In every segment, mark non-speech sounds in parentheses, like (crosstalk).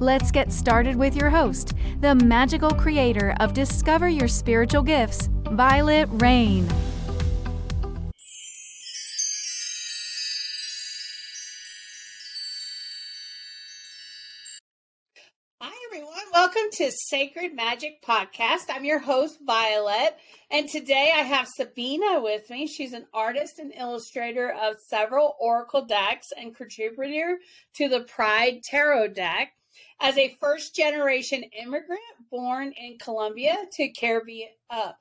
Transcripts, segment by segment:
Let's get started with your host, the magical creator of Discover Your Spiritual Gifts, Vialet Rayne. Hi, everyone. Welcome to Sacred Magic Podcast. I'm your host, Vialet. And today I have Sabina with me. She's an artist and illustrator of several Oracle decks and contributor to the Pride Tarot deck. As a first generation immigrant born in Colombia to Caribbean, uh,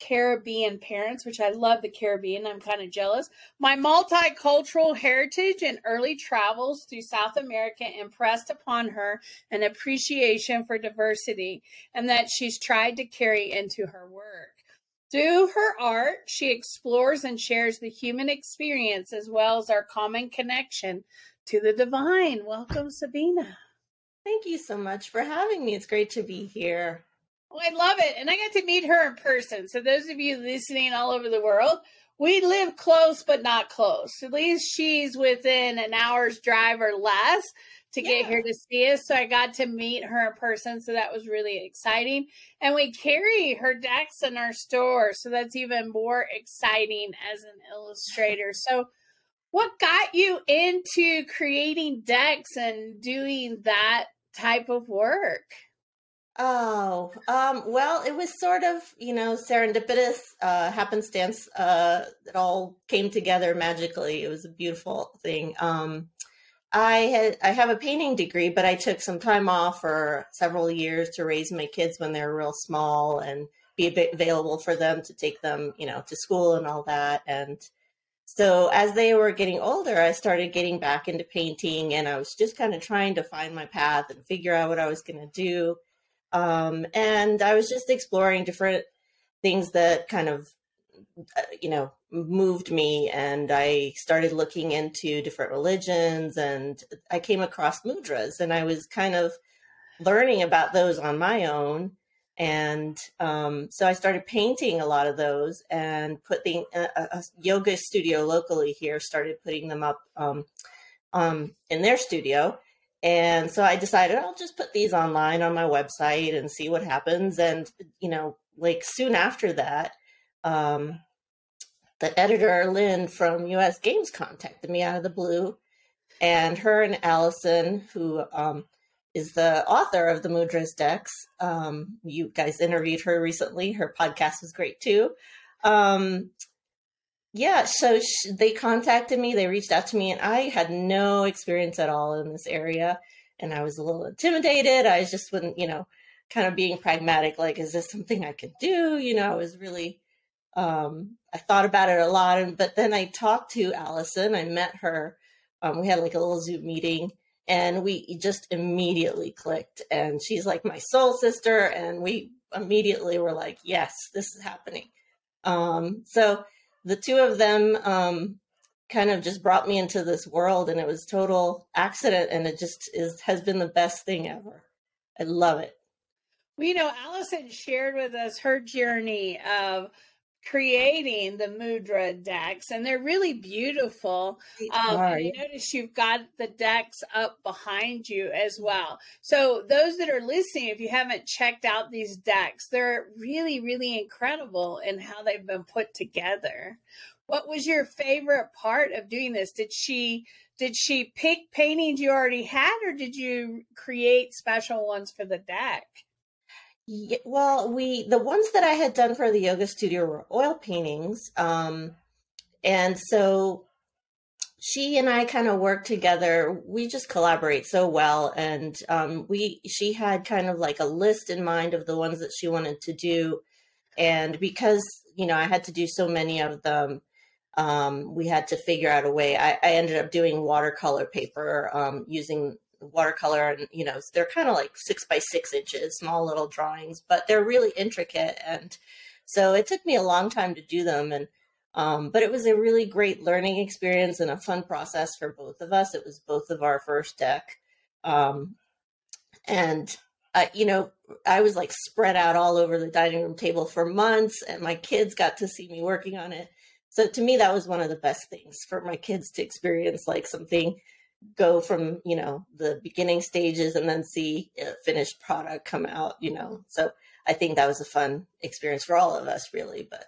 Caribbean parents, which I love the Caribbean. I'm kind of jealous. My multicultural heritage and early travels through South America impressed upon her an appreciation for diversity and that she's tried to carry into her work. Through her art, she explores and shares the human experience as well as our common connection to the divine. Welcome, Sabina. Thank you so much for having me. It's great to be here. Well, I love it. And I got to meet her in person. So, those of you listening all over the world, we live close, but not close. At least she's within an hour's drive or less to get here to see us. So, I got to meet her in person. So, that was really exciting. And we carry her decks in our store. So, that's even more exciting as an (laughs) illustrator. So, what got you into creating decks and doing that type of work? Oh, um, well, it was sort of, you know, serendipitous, uh, happenstance. Uh, it all came together magically. It was a beautiful thing. Um, I had, I have a painting degree, but I took some time off for several years to raise my kids when they were real small and be available for them to take them, you know, to school and all that. And so as they were getting older, I started getting back into painting and I was just kind of trying to find my path and figure out what I was going to do. Um, and I was just exploring different things that kind of, uh, you know, moved me. And I started looking into different religions and I came across mudras and I was kind of learning about those on my own and um, so I started painting a lot of those and putting a, a, yoga studio locally here started putting them up um, um, in their studio. And so I decided I'll just put these online on my website and see what happens. And, you know, like soon after that, um, the editor, Lynn from US Games, contacted me out of the blue. And her and Allison, who um, is the author of the Mudras decks. Um, you guys interviewed her recently. Her podcast was great too. Um, yeah, so sh- they contacted me, they reached out to me, and I had no experience at all in this area. And I was a little intimidated. I just wouldn't, you know, kind of being pragmatic, like, is this something I could do? You know, I was really, um, I thought about it a lot. And, but then I talked to Allison, I met her. Um, we had like a little Zoom meeting and we just immediately clicked. And she's like my soul sister and we immediately were like yes this is happening. Um, so the two of them um, kind of just brought me into this world and it was total accident and it just is has been the best thing ever. I love it. Well you know allison shared with us her journey of creating the mudra decks and they're really beautiful. Um, i notice you've got the decks up behind you as well. So those that are listening if you haven't checked out these decks they're really really incredible in how they've been put together. What was your favorite part of doing this? Did she did she pick paintings you already had or did you create special ones for the deck yeah, well, we the ones that I had done for the yoga studio were oil paintings, um, and so she and I kind of work together. We just collaborate so well, and um, we she had kind of like a list in mind of the ones that she wanted to do, and because you know I had to do so many of them, um, we had to figure out a way. I, I ended up doing watercolor paper um, using watercolor and you know they're kind of like six by six inches small little drawings but they're really intricate and So it took me a long time to do them. And, um, but it was a really great learning experience and a fun process for both of us. It was both of our first deck. Um, and, you know, I was like spread out all over the dining room table for months, and my kids got to see me working on it. So to me, that was one of the best things for my kids to experience like something go from you know the beginning stages and then see a finished product come out you know. So i think that was a fun experience for all of us really but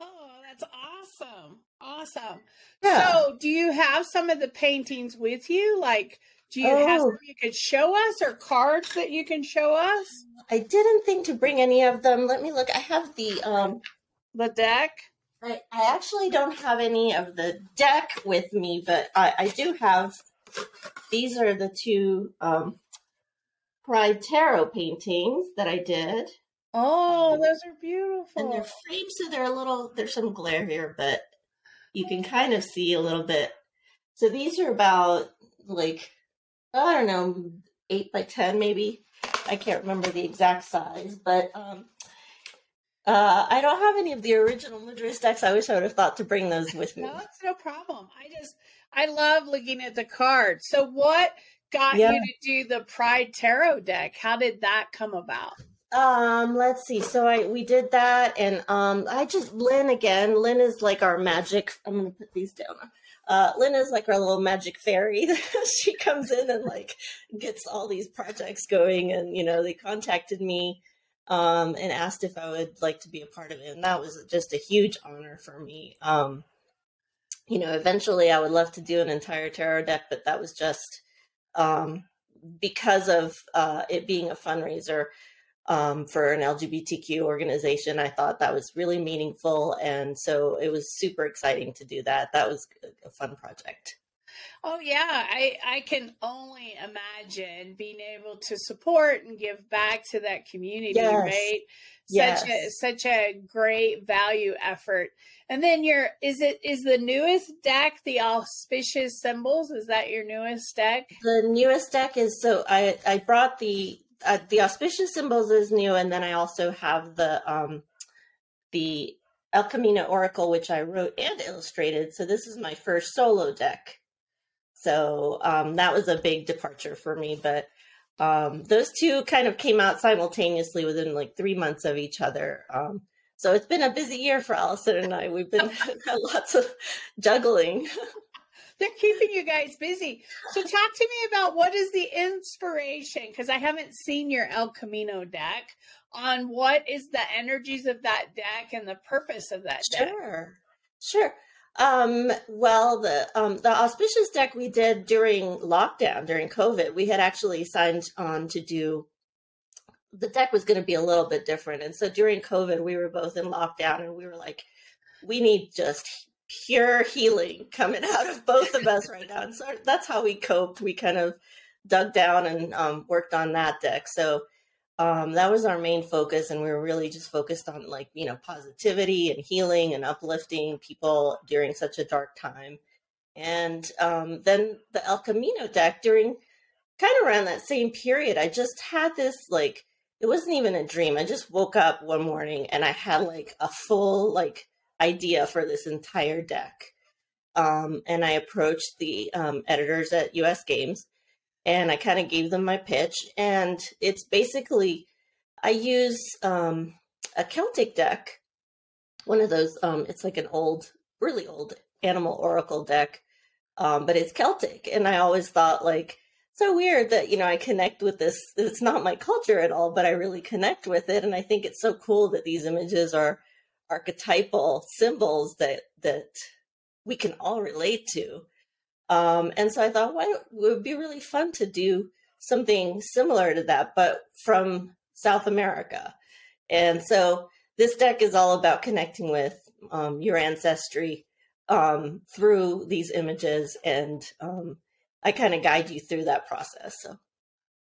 oh that's awesome awesome. Yeah. so do you have some of the paintings with you? Like do you oh. have you could show us or cards that you can show us? I didn't think to bring any of them. Let me look. I have the um the deck? I, I actually don't have any of the deck with me, but I, I do have these are the two um, Pride Tarot paintings that I did. Oh, um, those are beautiful. And they're framed, so they're a little, there's some glare here, but you can kind of see a little bit. So these are about like, I don't know, eight by 10 maybe. I can't remember the exact size, but um, uh, I don't have any of the original Mudras decks. I wish I would have thought to bring those with me. No, it's no problem. I just I love looking at the cards. So what got yeah. you to do the Pride Tarot deck? How did that come about? Um, let's see. So I we did that and um I just Lynn again. Lynn is like our magic I'm gonna put these down. Uh Lynn is like our little magic fairy. (laughs) she comes in and like gets all these projects going and you know, they contacted me um, and asked if I would like to be a part of it. And that was just a huge honor for me. Um, you know, eventually I would love to do an entire tarot deck, but that was just um, because of uh, it being a fundraiser um, for an LGBTQ organization. I thought that was really meaningful. And so it was super exciting to do that. That was a fun project. Oh yeah, I I can only imagine being able to support and give back to that community, yes. right? Such yes. a such a great value effort. And then your is it is the newest deck the auspicious symbols? Is that your newest deck? The newest deck is so I I brought the uh, the auspicious symbols is new, and then I also have the um the El Camino Oracle, which I wrote and illustrated. So this is my first solo deck. So um, that was a big departure for me. But um, those two kind of came out simultaneously within like three months of each other. Um, so it's been a busy year for Allison and I. We've been (laughs) (laughs) lots of juggling. They're keeping you guys busy. So talk to me about what is the inspiration because I haven't seen your El Camino deck on what is the energies of that deck and the purpose of that deck. Sure. Sure. Um, well, the um, the auspicious deck we did during lockdown, during COVID, we had actually signed on to do. The deck was going to be a little bit different, and so during COVID, we were both in lockdown, and we were like, we need just pure healing coming (laughs) out of both of us right now, and so that's how we coped. We kind of dug down and um, worked on that deck. So um, that was our main focus and we were really just focused on like you know positivity and healing and uplifting people during such a dark time. And um, then the el camino deck during kind of around that same period i just had this like it wasn't even a dream. I just woke up one morning and i had like a full like idea for this entire deck. Um, and i approached the um, editors at us games and I kind of gave them my pitch. And it's basically, I use um, a Celtic deck, one of those, um, it's like an old, really old animal oracle deck, um, but it's Celtic. And I always thought, like, so weird that, you know, I connect with this. It's not my culture at all, but I really connect with it. And I think it's so cool that these images are archetypal symbols that, that we can all relate to. Um, and so I thought, why it would be really fun to do something similar to that, but from South America. And so this deck is all about connecting with um, your ancestry um, through these images, and um, I kind of guide you through that process. So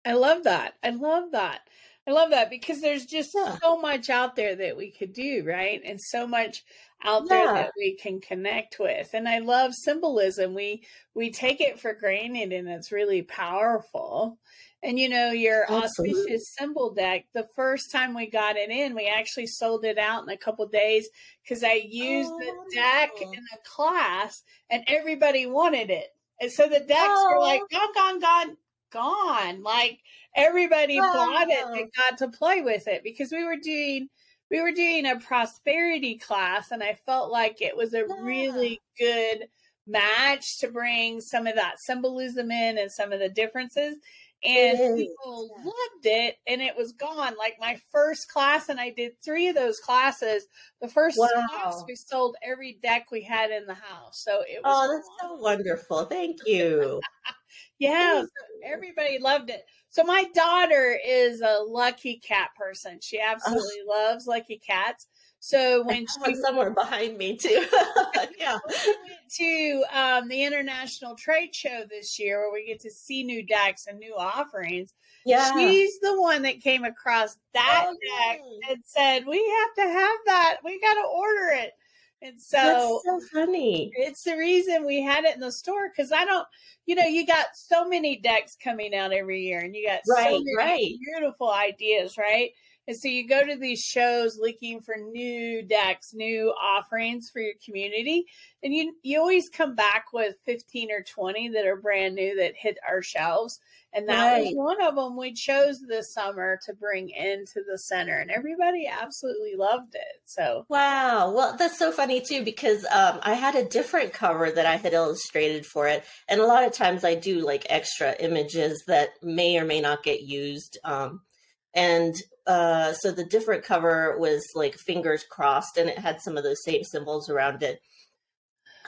I love that. I love that. I love that because there's just yeah. so much out there that we could do, right? And so much out yeah. there that we can connect with. And I love symbolism. We we take it for granted and it's really powerful. And you know, your Absolutely. auspicious symbol deck, the first time we got it in, we actually sold it out in a couple days because I used Oh, the deck wonderful. in a class and everybody wanted it. And so the decks were like, Oh. gone, gone, gone, gone. Like everybody bought it and got to play with it because we were doing we were doing a prosperity class and I felt like it was a Yeah. really good match to bring some of that symbolism in and some of the differences. And people yeah. loved it and it was gone. Like my first class, and I did three of those classes. The first class we sold every deck we had in the house. So it was Oh, that's gone. so wonderful. Thank you. (laughs) Yeah, Thank so you. everybody loved it. So my daughter is a lucky cat person. She absolutely loves lucky cats. So when she somewhere behind me too. (laughs) (laughs) yeah. we went to um, the international trade show this year where we get to see new decks and new offerings, Yeah. she's the one that came across that Oh, deck and said, "We have to have that. We got to order it." And so That's so funny. it's the reason we had it in the store because I don't, you know, you got so many decks coming out every year and you got so Right, many right. beautiful ideas, right? And so you go to these shows looking for new decks, new offerings for your community, and you you always come back with 15 or 20 that are brand new that hit our shelves. And that was one of them we chose this summer to bring into the center, and everybody absolutely loved it. So Wow. Well, that's so funny too because um, I had a different cover that I had illustrated for it, and a lot of times I do like extra images that may or may not get used. Um, and uh, so the different cover was like fingers crossed, and it had some of those same symbols around it.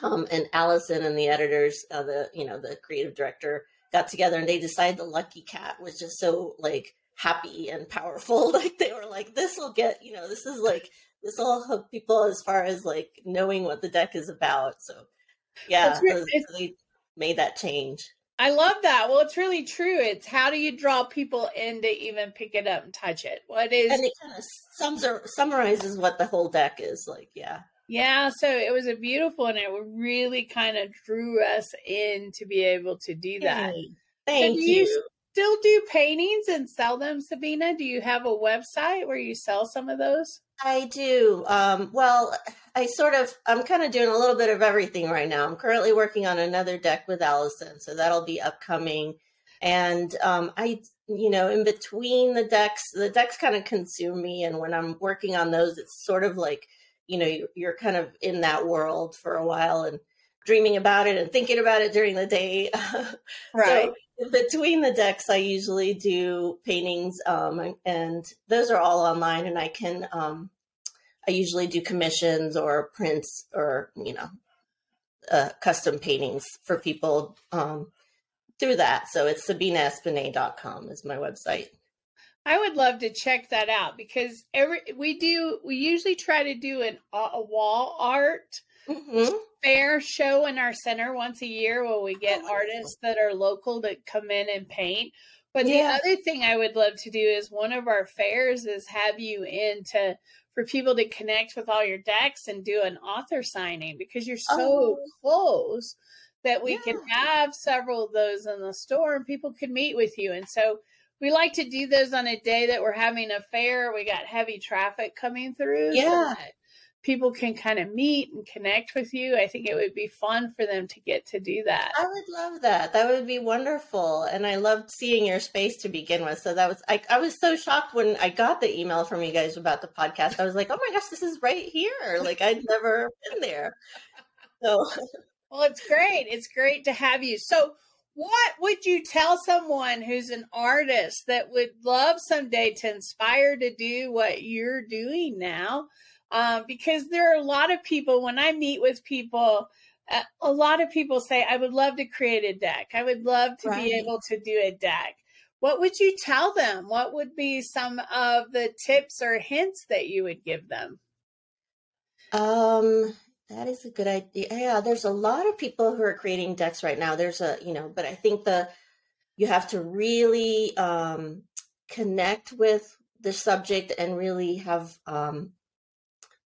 Um, and Allison and the editors, uh, the you know the creative director, got together and they decided the lucky cat was just so like happy and powerful. (laughs) Like they were like, this will get you know this is like this will hook people as far as like knowing what the deck is about. So yeah, It's re- so- it's- so they made that change. I love that. Well, it's really true. It's how do you draw people in to even pick it up and touch it? What is And it kind of sums summarizes what the whole deck is like. Yeah. Yeah, so it was a beautiful and it really kind of drew us in to be able to do that. Thank do you. you Still do paintings and sell them, Sabina? Do you have a website where you sell some of those? I do. Um, well, I sort of, I'm kind of doing a little bit of everything right now. I'm currently working on another deck with Allison, so that'll be upcoming. And um, I, you know, in between the decks, the decks kind of consume me. And when I'm working on those, it's sort of like, you know, you're, kind of in that world for a while and dreaming about it and thinking about it during the day. (laughs) So in between the decks, I usually do paintings, um, and those are all online. And I can, um, I usually do commissions or prints or you know, uh, custom paintings for people um, through that. So it's sabinaespinet.com is my website. I would love to check that out because every we do we usually try to do an a wall art hmm fair show in our center once a year where we get Oh, artists that are local to come in and paint. But Yeah. the other thing I would love to do is one of our fairs is have you in to for people to connect with all your decks and do an author signing because you're so Oh. close that we can have several of those in the store and people can meet with you. And so we like to do those on a day that we're having a fair. We got heavy traffic coming through. so Yeah. that people can kind of meet and connect with you. I think it would be fun for them to get to do that. I would love that. That would be wonderful. And I loved seeing your space to begin with. So that was I, I was so shocked when I got the email from you guys about the podcast. I was like, oh my gosh, this is right here. Like I'd never been there. So (laughs) Well, it's great. It's great to have you. So, what would you tell someone who's an artist that would love someday to inspire to do what you're doing now? Um, because there are a lot of people, when I meet with people, uh, a lot of people say, I would love to create a deck. I would love to Right. be able to do a deck. What would you tell them? What would be some of the tips or hints that you would give them? Um, that is a good idea. Yeah, there's a lot of people who are creating decks right now. There's a, you know, but I think the you have to really um connect with the subject and really have um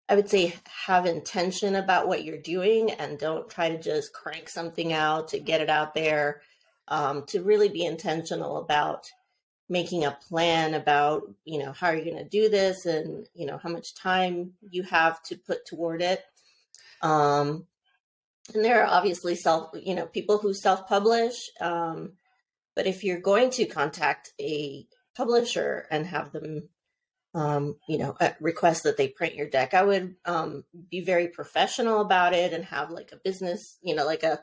I would say have intention about what you're doing and don't try to just crank something out to get it out there. Um, to really be intentional about making a plan about you know how are you're going to do this and you know how much time you have to put toward it um and there are obviously self you know people who self publish um but if you're going to contact a publisher and have them um, you know, request that they print your deck. I would um, be very professional about it and have like a business, you know, like a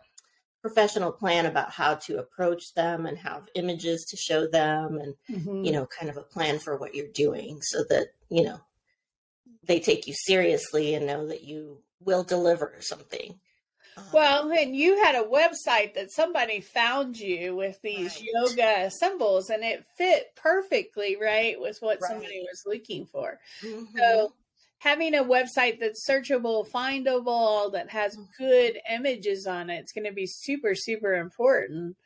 professional plan about how to approach them and have images to show them and, mm-hmm. you know, kind of a plan for what you're doing so that, you know, they take you seriously and know that you will deliver something. Well, and you had a website that somebody found you with these right. yoga symbols, and it fit perfectly, right, with what right. somebody was looking for. Mm-hmm. So, having a website that's searchable, findable, that has mm-hmm. good images on it, it's going to be super, super important.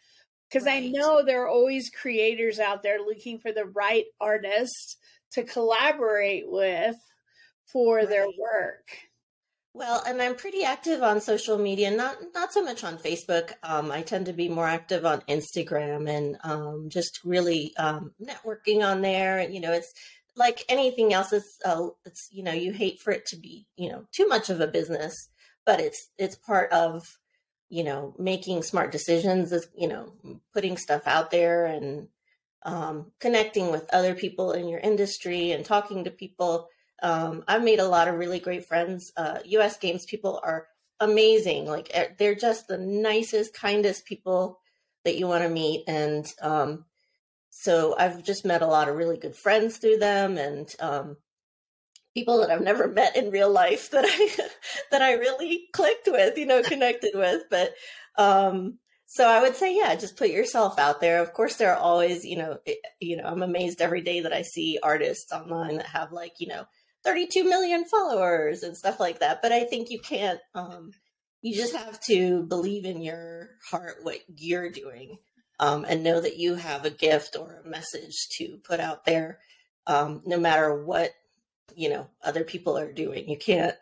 Because right. I know there are always creators out there looking for the right artist to collaborate with for their work. Well, and I'm pretty active on social media, not not so much on Facebook. Um, I tend to be more active on Instagram and um, just really um, networking on there. And you know, it's like anything else. It's uh, it's you know, you hate for it to be you know too much of a business, but it's it's part of you know making smart decisions. Is you know putting stuff out there and um, connecting with other people in your industry and talking to people um, I've made a lot of really great friends. Uh, U.S. Games people are amazing. Like eh, they're just the nicest, kindest people that you want to meet, and um, so I've just met a lot of really good friends through them, and um, people that I've never (laughs) met in real life that I (laughs) that I really clicked with, you know, connected with. But um, so I would say, yeah, just put yourself out there. Of course, there are always, you know, it, eh, you know, I'm amazed every day that I see artists online that have like, you know, 32 million followers and stuff like that. But I think you can't, um, you just have to believe in your heart what you're doing um, and know that you have a gift or a message to put out there, um, no matter what, you know, other people are doing. You can't,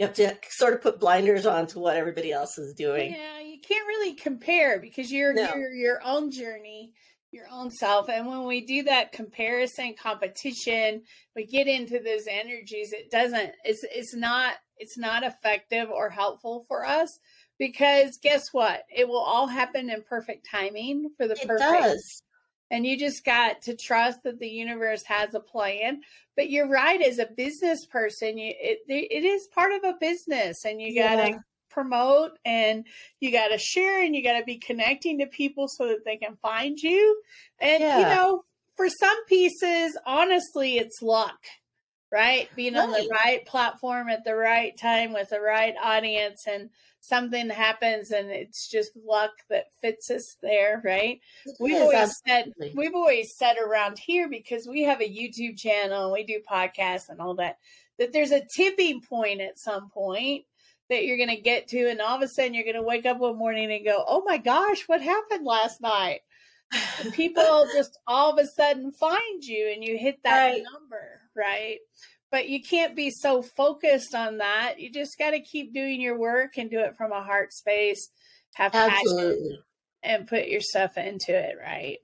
you have to sort of put blinders on to what everybody else is doing. Yeah, you can't really compare because you're, no. you're your own journey your own self. And when we do that comparison competition, we get into those energies. It doesn't, it's, it's not, it's not effective or helpful for us because guess what? It will all happen in perfect timing for the it perfect. Does. And you just got to trust that the universe has a plan. But you're right, as a business person, you it it is part of a business, and you yeah. got to promote and you got to share and you got to be connecting to people so that they can find you. And, yeah. you know, for some pieces, honestly, it's luck, right? Being right. on the right platform at the right time with the right audience and something happens and it's just luck that fits us there, right? It we've is, always absolutely. said we've always said around here because we have a YouTube channel, we do podcasts and all that, that there's a tipping point at some point that you're going to get to, and all of a sudden you're going to wake up one morning and go, "Oh my gosh, what happened last night?" And people (laughs) just all of a sudden find you, and you hit that right. number, right? But you can't be so focused on that. You just got to keep doing your work and do it from a heart space. Have Absolutely. passion and put your stuff into it, right?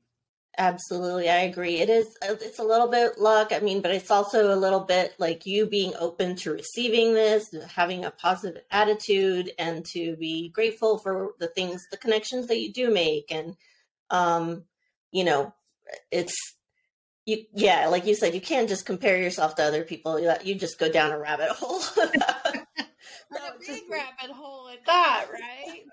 Absolutely, I agree. It is. Uh, it's a little bit luck. I mean, but it's also a little bit like you being open to receiving this, having a positive attitude, and to be grateful for the things, the connections that you do make, and um, you know, it's you. Yeah, like you said, you can't just compare yourself to other people. You, you just go down a rabbit hole. (laughs) (laughs) a big rabbit hole at that, right?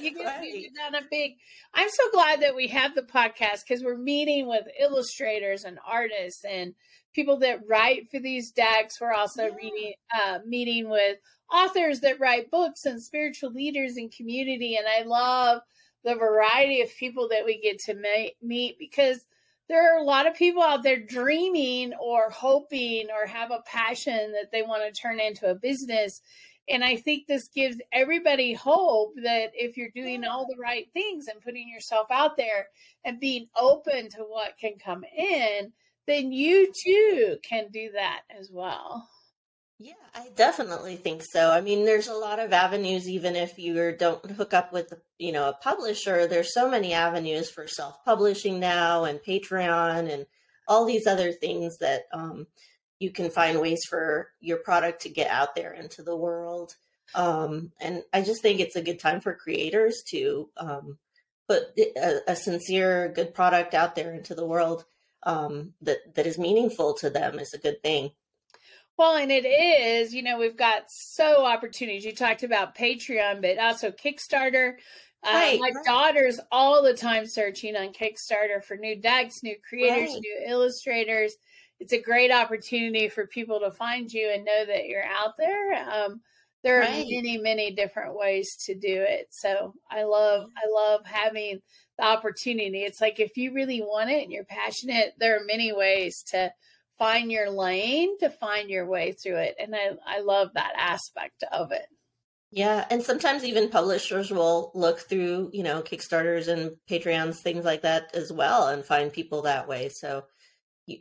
You get, right. you get down a big. I'm so glad that we have the podcast because we're meeting with illustrators and artists and people that write for these decks. We're also yeah. reading, uh, meeting with authors that write books and spiritual leaders in community. And I love the variety of people that we get to ma- meet because there are a lot of people out there dreaming or hoping or have a passion that they want to turn into a business and I think this gives everybody hope that if you're doing all the right things and putting yourself out there and being open to what can come in, then you too can do that as well. Yeah, I definitely think so. I mean, there's a lot of avenues, even if you don't hook up with, you know, a publisher. There's so many avenues for self-publishing now, and Patreon, and all these other things that um, you can find ways for your product to get out there into the world. Um, and I just think it's a good time for creators to um, put a, a, sincere, good product out there into the world um, that that is meaningful to them is a good thing. Well, and it is, you know, we've got so opportunities. You talked about Patreon, but also Kickstarter. Uh, my right. daughter's all the time searching on Kickstarter for new decks, new creators, right. new illustrators. It's a great opportunity for people to find you and know that you're out there. Um, there are many, many different ways to do it. So I love, I love having the opportunity. It's like if you really want it and you're passionate, there are many ways to find your lane to find your way through it. And I, I love that aspect of it. Yeah, and sometimes even publishers will look through, you know, Kickstarters and Patreons, things like that as well, and find people that way. So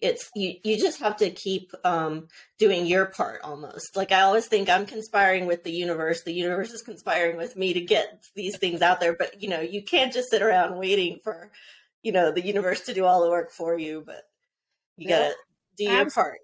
it's you you just have to keep um doing your part almost. Like i always think i'm conspiring with the universe. The universe is conspiring with me to get these things out there. But you know you can't just sit around waiting for you know the universe to do all the work for you. But you gotta do your Absolutely. part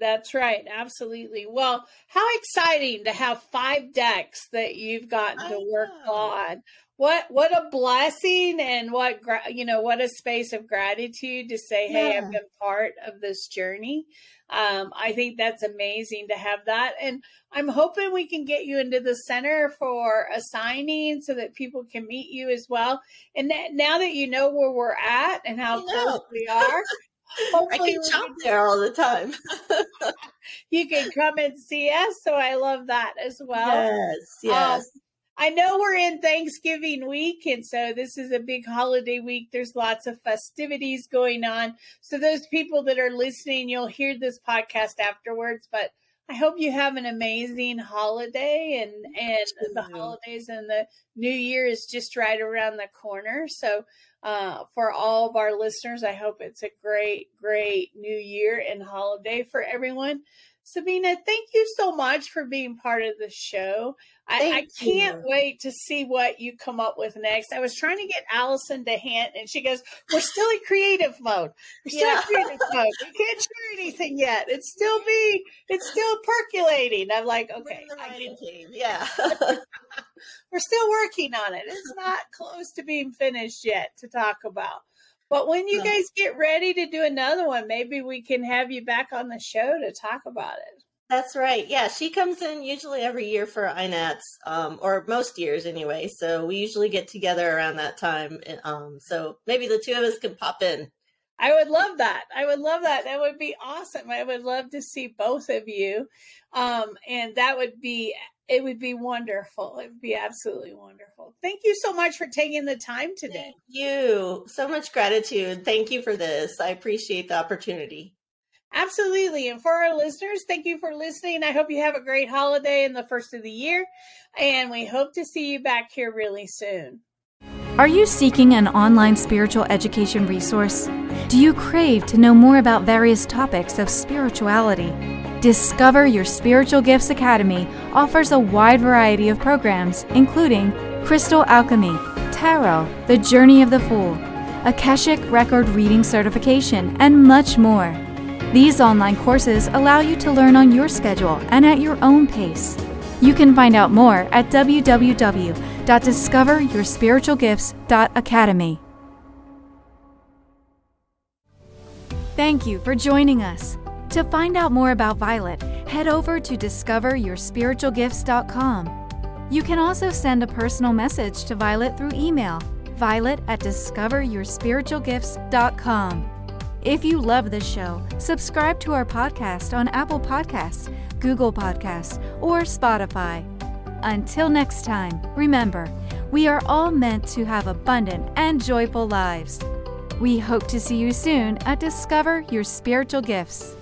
that's right absolutely. Well how exciting to have five decks that you've gotten to work on. What what a blessing and what you know what a space of gratitude to say hey i've been part of this journey. Um, i think that's amazing to have that and i'm hoping we can get you into the center for a signing so that people can meet you as well. And that, now that you know where we're at and how close we are I can jump there all the time. (laughs) you can come and see us, so I love that as well. Yes, yes. Um, I know we're in Thanksgiving week, and so this is a big holiday week. There's lots of festivities going on. So, those people that are listening, you'll hear this podcast afterwards, but I hope you have an amazing holiday and and the holidays and the new year is just right around the corner. So uh, for all of our listeners, I hope it's a great, great new year and holiday for everyone. Sabina, thank you so much for being part of the show. I, I, can't you. wait to see what you come up with next. I was trying to get Allison to hint, and she goes, "We're still in creative mode. We're still yeah. in creative mode. We can't (laughs) share anything yet. It's still be, it's still percolating." I'm like, "Okay, I yeah." (laughs) We're still working on it. It's (laughs) not close to being finished yet to talk about. But when you guys get ready to do another one, maybe we can have you back on the show to talk about it. That's right. Yeah, she comes in usually every year for INATS, um, or most years anyway. So we usually get together around that time. Um, so maybe the two of us can pop in. I would love that. I would love that. That would be awesome. I would love to see both of you. Um, and that would be it would be wonderful. It would be absolutely wonderful. Thank you so much for taking the time today. Thank you. So much gratitude. Thank you for this. I appreciate the opportunity. Absolutely. And for our listeners, thank you for listening. I hope you have a great holiday in the first of the year. And we hope to see you back here really soon. Are you seeking an online spiritual education resource? Do you crave to know more about various topics of spirituality? Discover Your Spiritual Gifts Academy offers a wide variety of programs, including Crystal Alchemy, Tarot, The Journey of the Fool, Akashic Record Reading Certification, and much more. These online courses allow you to learn on your schedule and at your own pace. You can find out more at www.discoveryourspiritualgifts.academy. Thank you for joining us. To find out more about Vialet, head over to discoveryourspiritualgifts.com. You can also send a personal message to Vialet through email, violet at discoveryourspiritualgifts.com. If you love this show, subscribe to our podcast on Apple Podcasts, Google Podcasts, or Spotify. Until next time, remember, we are all meant to have abundant and joyful lives. We hope to see you soon at Discover Your Spiritual Gifts.